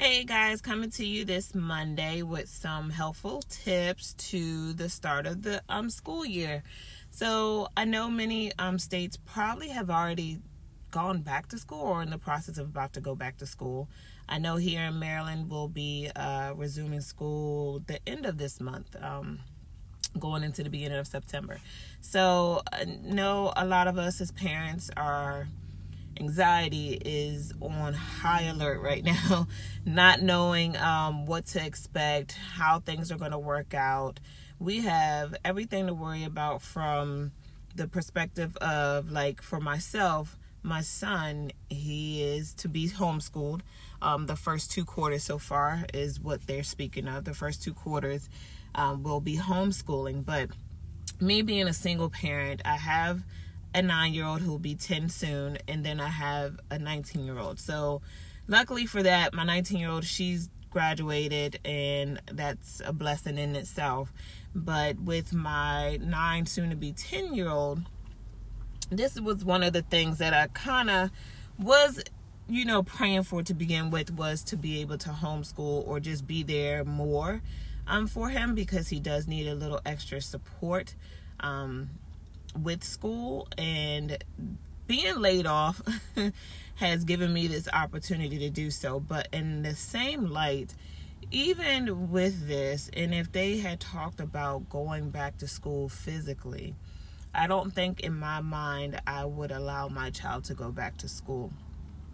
Hey guys, coming to you this Monday with some helpful tips to the start of the um, school year. So, I know many um, states probably have already gone back to school or in the process of about to go back to school. I know here in Maryland we'll be uh, resuming school the end of this month. Um, going into the beginning of September. So, I know a lot of us as parents are anxiety is on high alert right now, not knowing um, what to expect, how things are going to work out. We have everything to worry about from the perspective of, like, for myself, my son, he is to be homeschooled. Um, the first two quarters so far is what they're speaking of. The first two quarters um, will be homeschooling. But me being a single parent, I have a nine year old who will be 10 soon, and then I have a 19 year old. So, luckily for that, my 19 year old, she's graduated, and that's a blessing in itself. But with my nine, soon to be 10 year old, this was one of the things that I kind of was, you know, praying for to begin with was to be able to homeschool or just be there more um, for him because he does need a little extra support. Um, with school and being laid off has given me this opportunity to do so. But in the same light, even with this, and if they had talked about going back to school physically, I don't think in my mind I would allow my child to go back to school.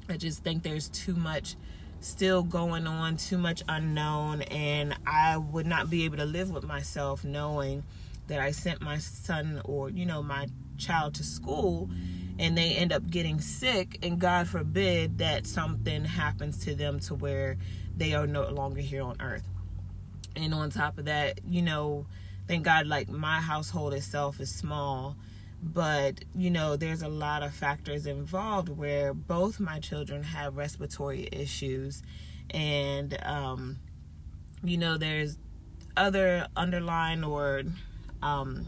I just think there's too much still going on, too much unknown, and I would not be able to live with myself knowing that I sent my son or, you know, my child to school and they end up getting sick and God forbid that something happens to them to where they are no longer here on earth. And on top of that, you know, thank God like my household itself is small, but you know, there's a lot of factors involved where both my children have respiratory issues and um you know, there's other underlying or um,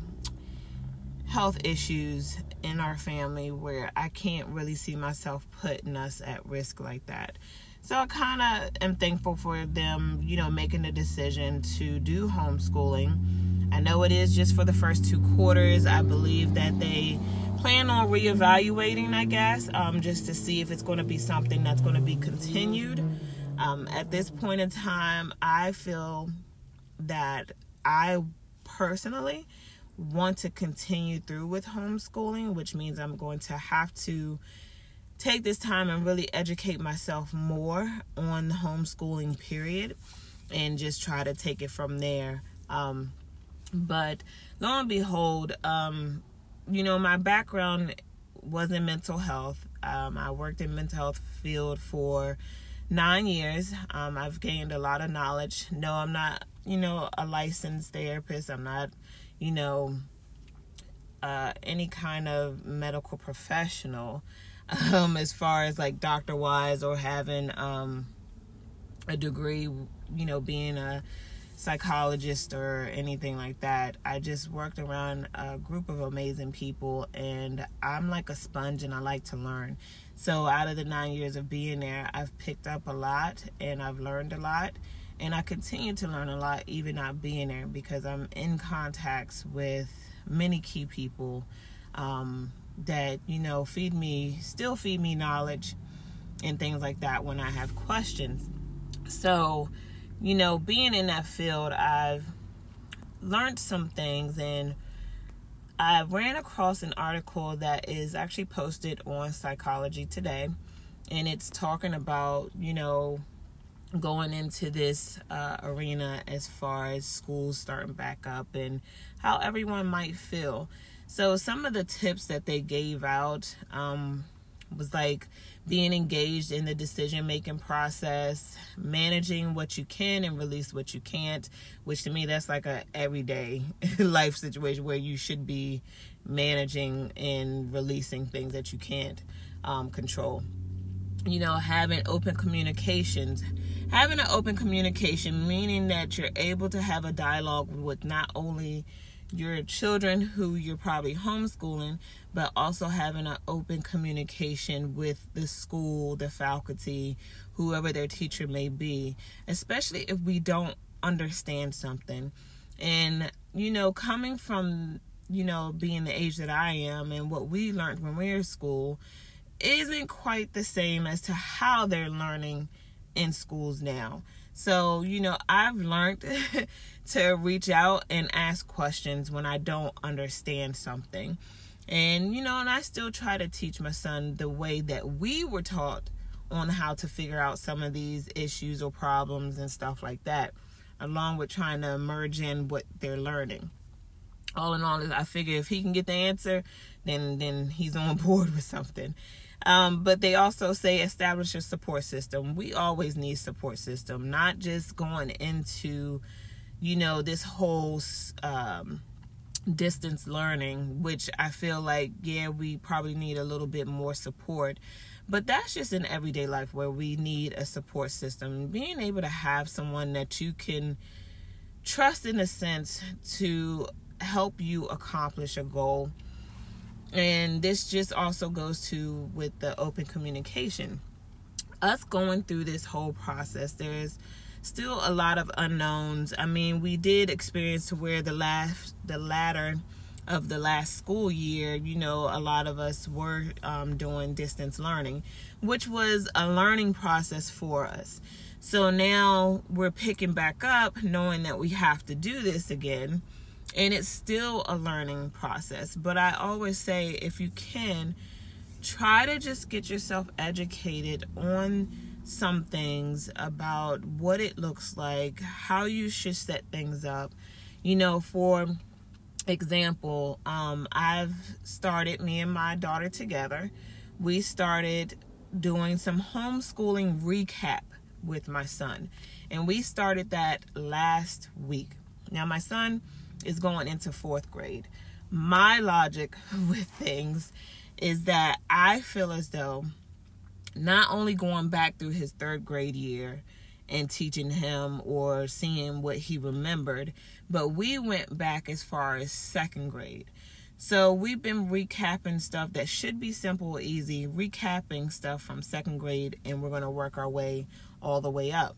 health issues in our family where I can't really see myself putting us at risk like that. So I kind of am thankful for them, you know, making the decision to do homeschooling. I know it is just for the first two quarters. I believe that they plan on reevaluating, I guess, um, just to see if it's going to be something that's going to be continued. Um, at this point in time, I feel that I personally want to continue through with homeschooling, which means I'm going to have to take this time and really educate myself more on the homeschooling period and just try to take it from there. Um, but lo and behold, um, you know, my background was in mental health. Um, I worked in mental health field for nine years. Um, I've gained a lot of knowledge. No, I'm not you know, a licensed therapist. I'm not, you know, uh, any kind of medical professional um, as far as like doctor wise or having um, a degree, you know, being a psychologist or anything like that. I just worked around a group of amazing people and I'm like a sponge and I like to learn. So out of the nine years of being there, I've picked up a lot and I've learned a lot and I continue to learn a lot even not being there because I'm in contacts with many key people um, that you know feed me still feed me knowledge and things like that when I have questions. So you know being in that field I've learned some things and I ran across an article that is actually posted on Psychology Today and it's talking about you know going into this uh, arena as far as schools starting back up and how everyone might feel. So, some of the tips that they gave out um, was like being engaged in the decision making process, managing what you can and release what you can't, which to me that's like a everyday life situation where you should be managing and releasing things that you can't um, control. You know, having open communications having an open communication, meaning that you're able to have a dialogue with not only your children who you're probably homeschooling, but also having an open communication with the school, the faculty, whoever their teacher may be, especially if we don't understand something. And, you know, coming from, you know, being the age that I am and what we learned when we were in school isn't quite the same as to how they're learning in schools now. So, you know, I've learned to reach out and ask questions when I don't understand something. And, you know, and I still try to teach my son the way that we were taught on how to figure out some of these issues or problems and stuff like that, along with trying to merge in what they're learning. All in all, I figure if he can get the answer, then then he's on board with something. Um, but they also say establish a support system. We always need support system, not just going into, you know, this whole um, distance learning, which I feel like, yeah, we probably need a little bit more support. But that's just in everyday life where we need a support system. Being able to have someone that you can trust in a sense to help you accomplish a goal and this just also goes to with the open communication. Us going through this whole process there's still a lot of unknowns. I mean we did experience to where the last the latter of the last school year you know a lot of us were um, doing distance learning which was a learning process for us. So now we're picking back up knowing that we have to do this again and it's still a learning process. But I always say if you can, try to just get yourself educated on some things about what it looks like, how you should set things up. You know, for example, um, I've started me and my daughter together. We started doing some homeschooling recap with my son, and we started that last week. Now, my son is going into fourth grade. My logic with things is that I feel as though not only going back through his third grade year and teaching him or seeing what he remembered, but we went back as far as second grade. So we've been recapping stuff that should be simple, easy, recapping stuff from second grade, and we're going to work our way all the way up.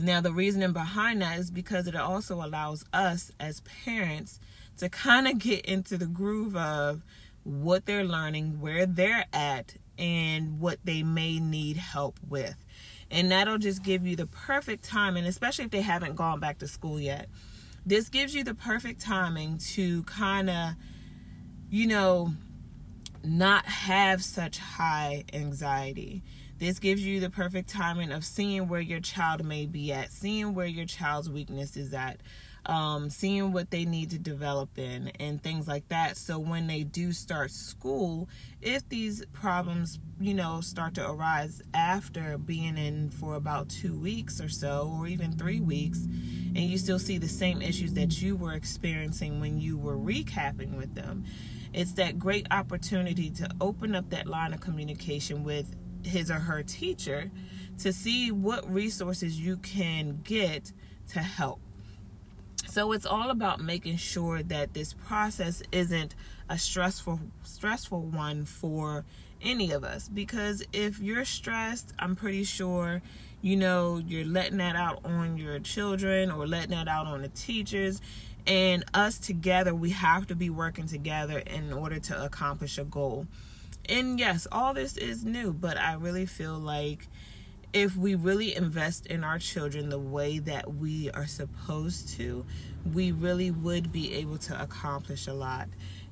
Now, the reasoning behind that is because it also allows us as parents to kind of get into the groove of what they're learning, where they're at, and what they may need help with. And that'll just give you the perfect timing, especially if they haven't gone back to school yet. This gives you the perfect timing to kind of, you know, not have such high anxiety this gives you the perfect timing of seeing where your child may be at, seeing where your child's weakness is at, um, seeing what they need to develop in, and things like that. So when they do start school, if these problems, you know, start to arise after being in for about two weeks or so, or even three weeks, and you still see the same issues that you were experiencing when you were recapping with them, it's that great opportunity to open up that line of communication with his or her teacher to see what resources you can get to help. So it's all about making sure that this process isn't a stressful stressful one for any of us. Because if you're stressed, I'm pretty sure you know you're letting that out on your children or letting that out on the teachers. And us together we have to be working together in order to accomplish a goal and yes, all this is new, but I really feel like if we really invest in our children the way that we are supposed to, we really would be able to accomplish a lot.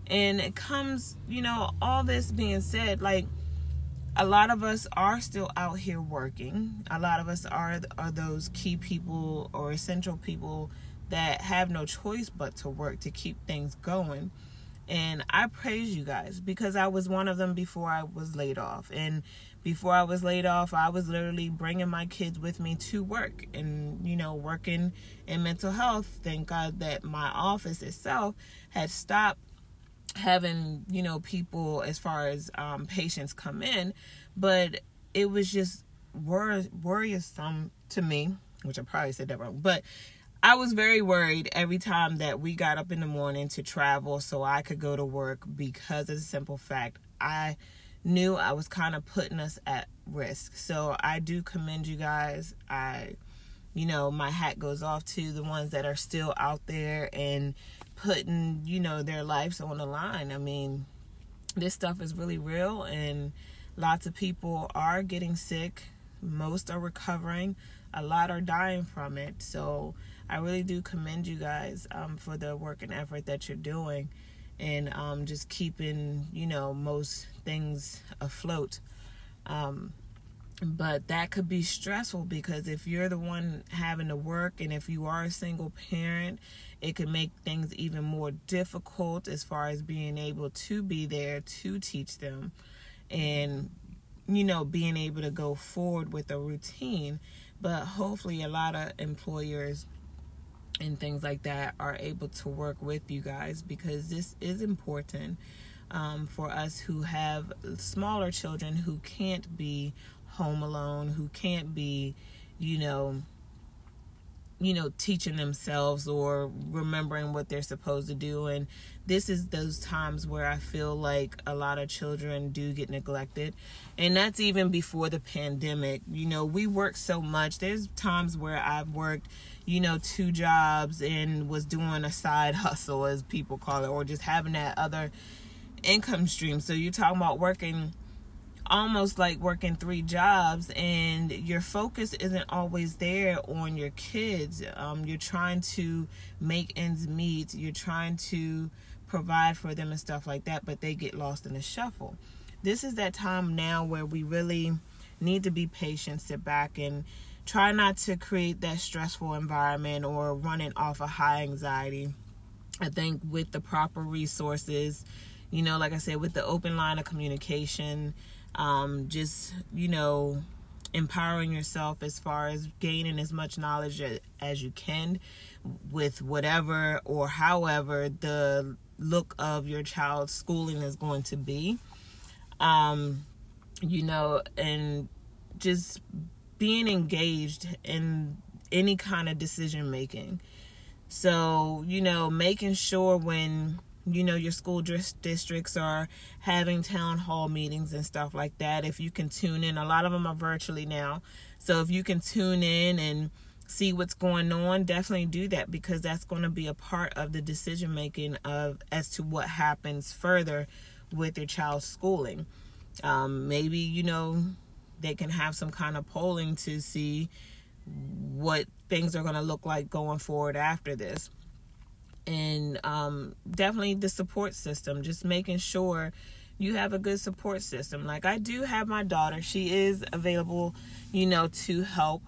And it comes, you know, all this being said, like a lot of us are still out here working. A lot of us are are those key people or essential people that have no choice but to work to keep things going. And I praise you guys because I was one of them before I was laid off. And before I was laid off, I was literally bringing my kids with me to work and, you know, working in mental health. Thank God that my office itself had stopped having, you know, people as far as um, patients come in. But it was just wor- worrisome to me, which I probably said that wrong. But I was very worried every time that we got up in the morning to travel so I could go to work because of the simple fact I knew I was kind of putting us at risk. So I do commend you guys. I you know, my hat goes off to the ones that are still out there and putting, you know, their lives on the line. I mean, this stuff is really real and lots of people are getting sick. Most are recovering. A lot are dying from it. So I really do commend you guys um, for the work and effort that you're doing and um, just keeping, you know, most things afloat. Um, but that could be stressful because if you're the one having to work and if you are a single parent it could make things even more difficult as far as being able to be there to teach them and you know being able to go forward with a routine but hopefully a lot of employers and things like that are able to work with you guys because this is important um, for us who have smaller children who can't be home alone, who can't be, you know, you know, teaching themselves or remembering what they're supposed to do. And this is those times where I feel like a lot of children do get neglected. And that's even before the pandemic. You know, we work so much. There's times where I've worked, you know, two jobs and was doing a side hustle, as people call it, or just having that other income stream. So you're talking about working almost like working three jobs and your focus isn't always there on your kids. Um, you're trying to make ends meet. You're trying to provide for them and stuff like that but they get lost in the shuffle. This is that time now where we really need to be patient sit back and try not to create that stressful environment or running off a high anxiety. I think with the proper resources you know like i said with the open line of communication um, just you know empowering yourself as far as gaining as much knowledge as you can with whatever or however the look of your child's schooling is going to be. Um, you know and just being engaged in any kind of decision making. So you know making sure when you know your school districts are having town hall meetings and stuff like that if you can tune in. A lot of them are virtually now. So if you can tune in and see what's going on definitely do that because that's going to be a part of the decision making of as to what happens further with your child's schooling. Um, maybe you know they can have some kind of polling to see what things are going to look like going forward after this and um, definitely the support system just making sure you have a good support system. Like i do have my daughter. She is available you know to help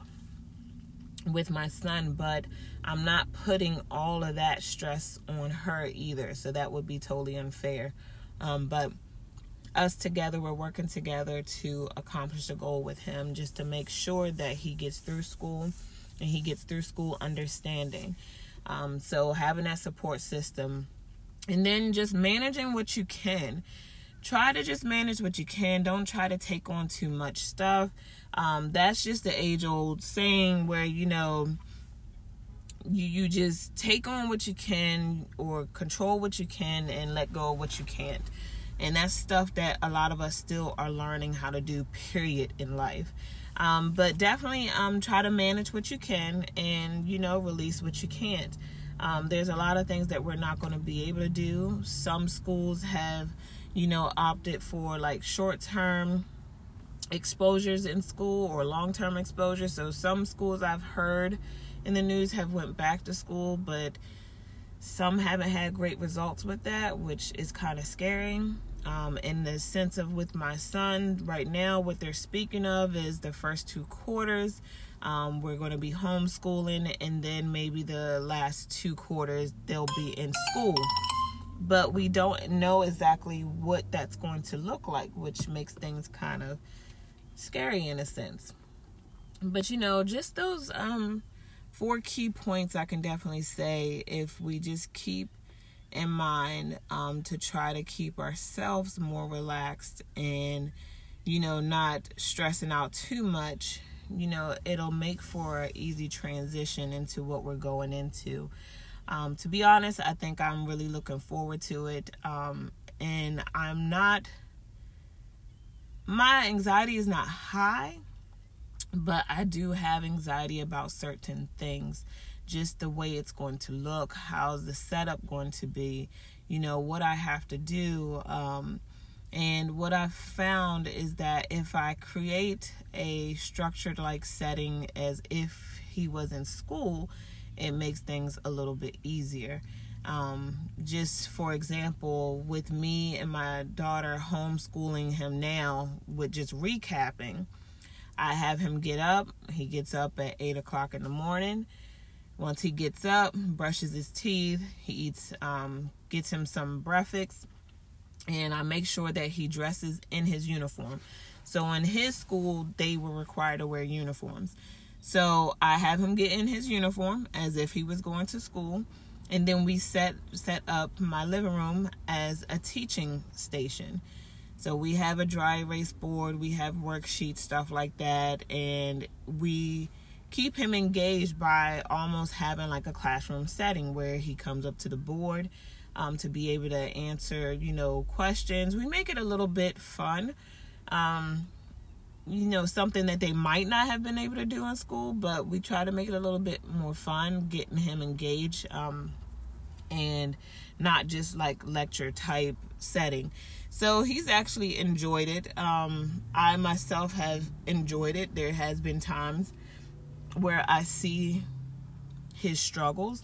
with my son but i'm not putting all of that stress on her either so that would be totally unfair. Um, but us together we're working together to accomplish a goal with him just to make sure that he gets through school and he gets through school understanding um, so having that support system and then just managing what you can. Try to just manage what you can. Don't try to take on too much stuff. Um, that's just the age old saying where, you know, you, you just take on what you can or control what you can and let go of what you can't. And that's stuff that a lot of us still are learning how to do, period, in life. Um, but definitely um, try to manage what you can and, you know, release what you can't. Um, there's a lot of things that we're not going to be able to do. Some schools have, you know, opted for like short term exposures in school or long term exposure. So some schools I've heard in the news have went back to school, but some haven't had great results with that, which is kind of scary um, in the sense of with my son right now what they're speaking of is the first two quarters. Um, we're going to be homeschooling and then maybe the last two quarters they'll be in school. But we don't know exactly what that's going to look like which makes things kind of scary in a sense. But you know just those um four key points i can definitely say if we just keep in mind um, to try to keep ourselves more relaxed and, you know, not stressing out too much, you know, it'll make for an easy transition into what we're going into. Um, to be honest, I think I'm really looking forward to it. Um, and I'm not, my anxiety is not high, but I do have anxiety about certain things. Just the way it's going to look, how's the setup going to be, you know, what I have to do. Um, and what I've found is that if I create a structured like setting as if he was in school, it makes things a little bit easier. Um, just for example, with me and my daughter homeschooling him now, with just recapping, I have him get up. He gets up at 8 o'clock in the morning. Once he gets up, brushes his teeth, he eats, um, gets him some breakfast, and I make sure that he dresses in his uniform. So in his school, they were required to wear uniforms. So I have him get in his uniform as if he was going to school, and then we set set up my living room as a teaching station. So we have a dry erase board, we have worksheets, stuff like that, and we keep him engaged by almost having like a classroom setting where he comes up to the board um, to be able to answer, you know, questions. We make it a little bit fun. Um, you know, something that they might not have been able to do in school, but we try to make it a little bit more fun, getting him engaged um, and not just like lecture type setting. So he's actually enjoyed it. Um, I myself have enjoyed it. There has been times where I see his struggles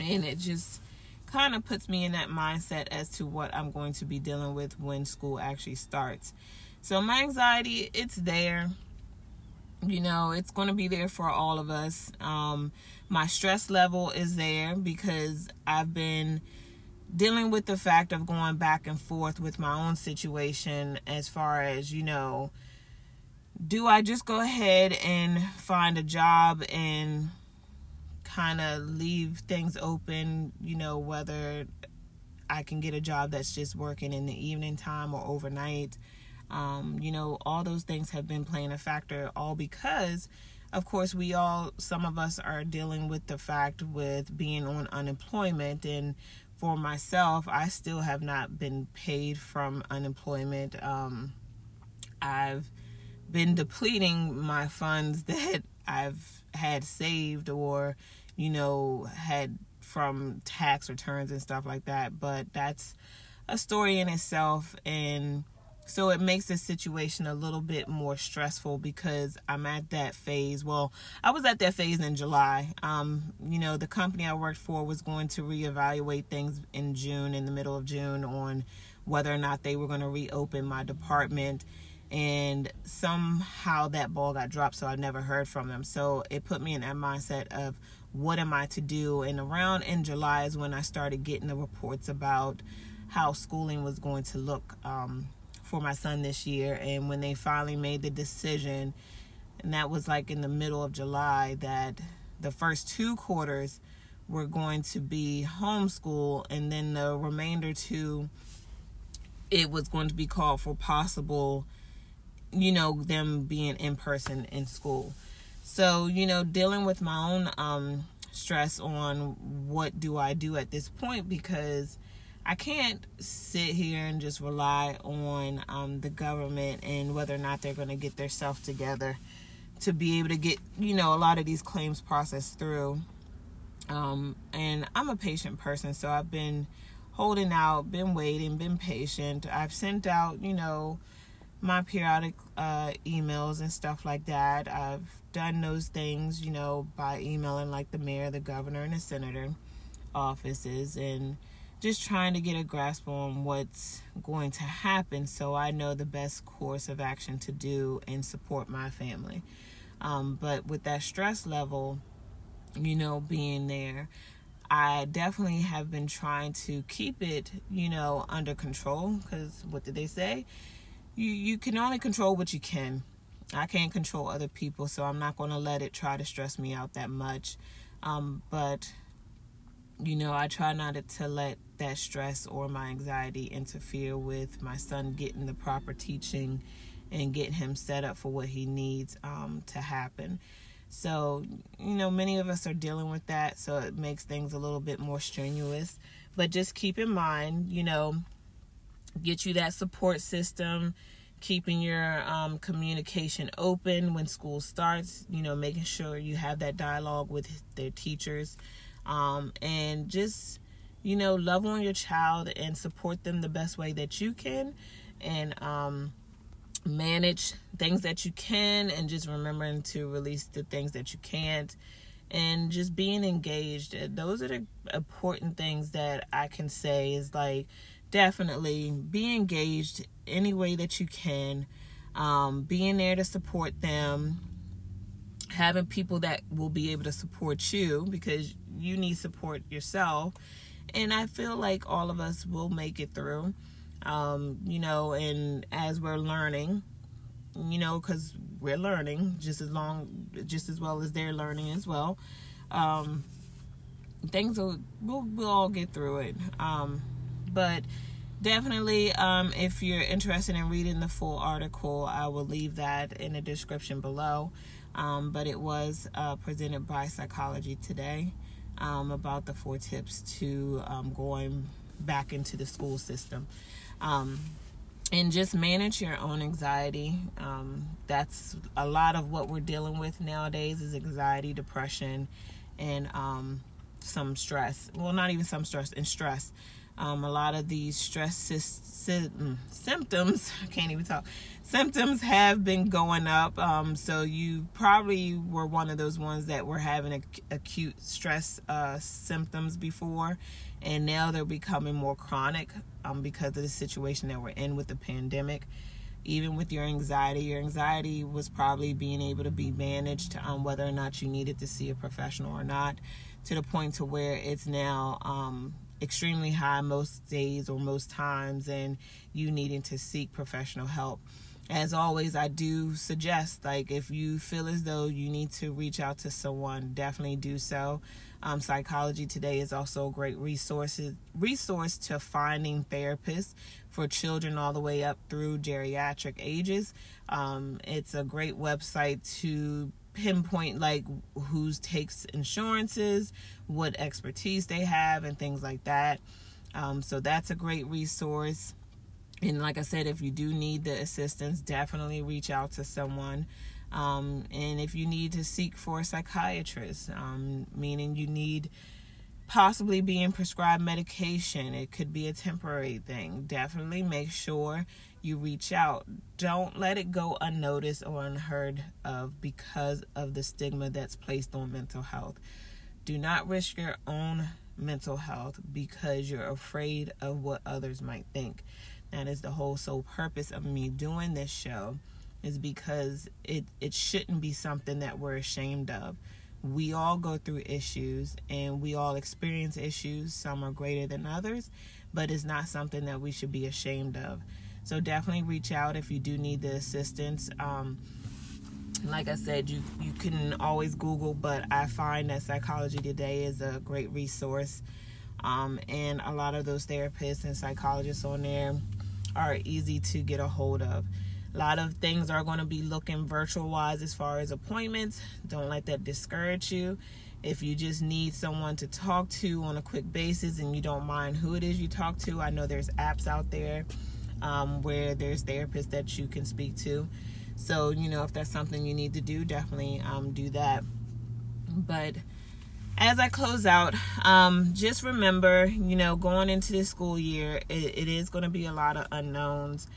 and it just kind of puts me in that mindset as to what I'm going to be dealing with when school actually starts. So my anxiety, it's there. You know, it's going to be there for all of us. Um, my stress level is there because I've been dealing with the fact of going back and forth with my own situation as far as, you know, do I just go ahead and find a job and kind of leave things open, you know, whether I can get a job that's just working in the evening time or overnight. Um, you know, all those things have been playing a factor, all because, of course, we all, some of us are dealing with the fact with being on unemployment. And for myself, I still have not been paid from unemployment. Um, I've been depleting my funds that I've had saved or you know, had from tax returns and stuff like that. But that's a story in itself. And so it makes the situation a little bit more stressful because I'm at that phase. Well, I was at that phase in July. Um, you know, the company I worked for was going to reevaluate things in June, in the middle of June, on whether or not they were going to reopen my department. And somehow that ball got dropped, so I never heard from them. So it put me in that mindset of, what am I to do? And around in July is when I started getting the reports about how schooling was going to look um, for my son this year. And when they finally made the decision, and that was like in the middle of July, that the first two quarters were going to be homeschool, and then the remainder two, it was going to be called for possible, you know, them being in person in school. So, you know, dealing with my own um, stress on what do I do at this point because I can't sit here and just rely on um, the government and whether or not they're going to get their self together to be able to get, you know, a lot of these claims processed through. Um, and I'm a patient person, so I've been holding out, been waiting, been patient. I've sent out, you know, my periodic uh, emails and stuff like that. I've done those things, you know, by emailing like the mayor, the governor, and the senator offices and just trying to get a grasp on what's going to happen so I know the best course of action to do and support my family. Um, but with that stress level, you know, being there, I definitely have been trying to keep it, you know, under control because what did they say? You you can only control what you can. I can't control other people, so I'm not going to let it try to stress me out that much. Um, but you know, I try not to let that stress or my anxiety interfere with my son getting the proper teaching and get him set up for what he needs um, to happen. So, you know, many of us are dealing with that, so it makes things a little bit more strenuous. But just keep in mind, you know, get you that support system, keeping your um, communication open when school starts, you know, making sure you have that dialogue with their teachers, um, and just, you know, love on your child and support them the best way that you can. And, um, manage things that you can and just remembering to release the things that you can't. And just being engaged. Those are the important things that i can say is like definitely be engaged any way that you can um, being there to support them having people that will be able to support you because you need support yourself and i feel like all of us will make it through um, you know, and as we're learning, you know, because we're learning just as long, just as well as they're learning as well. Um, things will we'll, we'll all get through it. But definitely, um, if you're interested in reading the full article, I will leave that in the description below. Um, but it was uh, presented by Psychology Today um, about the four tips to um, going back into the school system. Um, and just manage your own anxiety. Um, that's a lot of what we're dealing with nowadays is anxiety, depression, and some stress. Well, not even some stress and stress. Um, a lot of these stress sy- sy- mm, symptoms, I can't even talk, symptoms have been going up. Um, so you probably were one of those ones that were having ac- acute stress uh, symptoms before, and now they're becoming more chronic um, because of the situation that we're in with the pandemic. Even with your anxiety, your anxiety was probably being able to be managed on whether or not you needed to see a professional or not, to the point to where it's now um, extremely high most days or most times, and you needing to seek professional help. As always i do suggest like if you feel as though you need to reach out to someone definitely do so. Um, psychology today is also a great resource resource to finding therapists for children all the way up through geriatric ages. Um, it's a great website to pinpoint like who takes insurances what expertise they have and things like that um, so that's a great resource and like I said, if you do need the assistance, definitely reach out to someone. Um, and if you need to seek for a psychiatrist, um, meaning you need possibly being prescribed medication, it could be a temporary thing. Definitely make sure you reach out. Don't let it go unnoticed or unheard of because of the stigma that's placed on mental health. Do not risk your own mental health because you're afraid of what others might think. That is the whole sole purpose of me doing this show is because it it shouldn't be something that we're ashamed of. We all go through issues and we all experience issues. Some are greater than others, but it's not something that we should be ashamed of. So definitely reach out if you do need the assistance. Um, like I said, you you can always Google, but I find that Psychology Today is a great resource. Um, and a lot of those therapists and psychologists on there are easy to get a hold of. A lot of things are going to be looking virtual wise as far as appointments. Don't let that discourage you. If you just need someone to talk to on a quick basis and you don't mind who it is you talk to, I know there's apps out there um, where there's therapists that you can speak to. So, you know, if that's something you need to do, definitely um, do that. But as I close out, um, just remember, you know, going into this school year, it, it is going to be a lot of unknowns.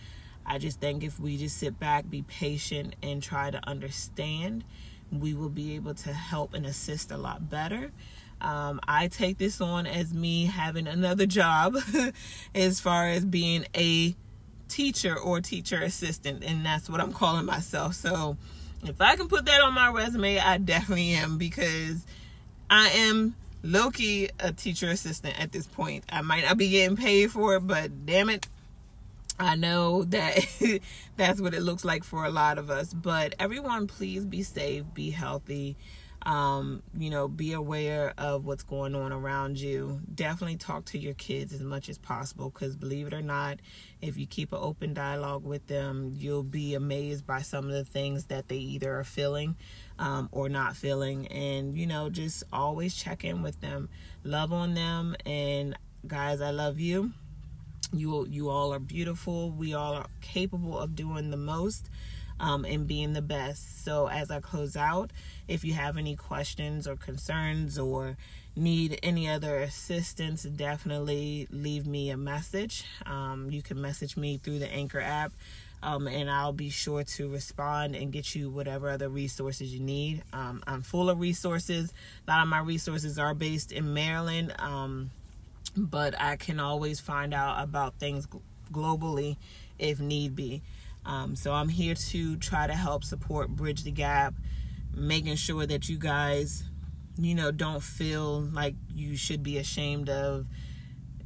I just think if we just sit back, be patient, and try to understand, we will be able to help and assist a lot better. Um, I take this on as me having another job as far as being a teacher or teacher assistant, and that's what I'm calling myself. So if I can put that on my resume, I definitely am because I am Loki a teacher assistant at this point. I might not be getting paid for it, but damn it, I know that that's what it looks like for a lot of us. But everyone, please be safe, be healthy. Um, you know, be aware of what's going on around you. Definitely talk to your kids as much as possible because, believe it or not, if you keep an open dialogue with them, you'll be amazed by some of the things that they either are feeling um, or not feeling. And, you know, just always check in with them, love on them. And, guys, I love you. You, you all are beautiful. We all are capable of doing the most um, and being the best. So, as I close out, if you have any questions or concerns or need any other assistance, definitely leave me a message. Um, you can message me through the Anchor app. Um, and I'll be sure to respond and get you whatever other resources you need. Um, I'm full of resources. A lot of my resources are based in Maryland, um, but I can always find out about things globally if need be. Um, so I'm here to try to help support Bridge the Gap, making sure that you guys, you know, don't feel like you should be ashamed of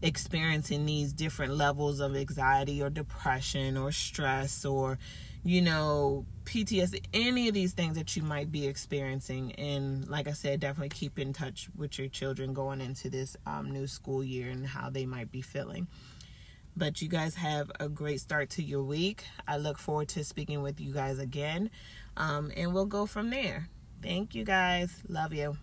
experiencing these different levels of anxiety or depression or stress or, you know, PTSD, any of these things that you might be experiencing. And like I said, definitely keep in touch with your children going into this um, new school year and how they might be feeling. But you guys have a great start to your week. I look forward to speaking with you guys again. Um, and we'll go from there. Thank you guys. Love you.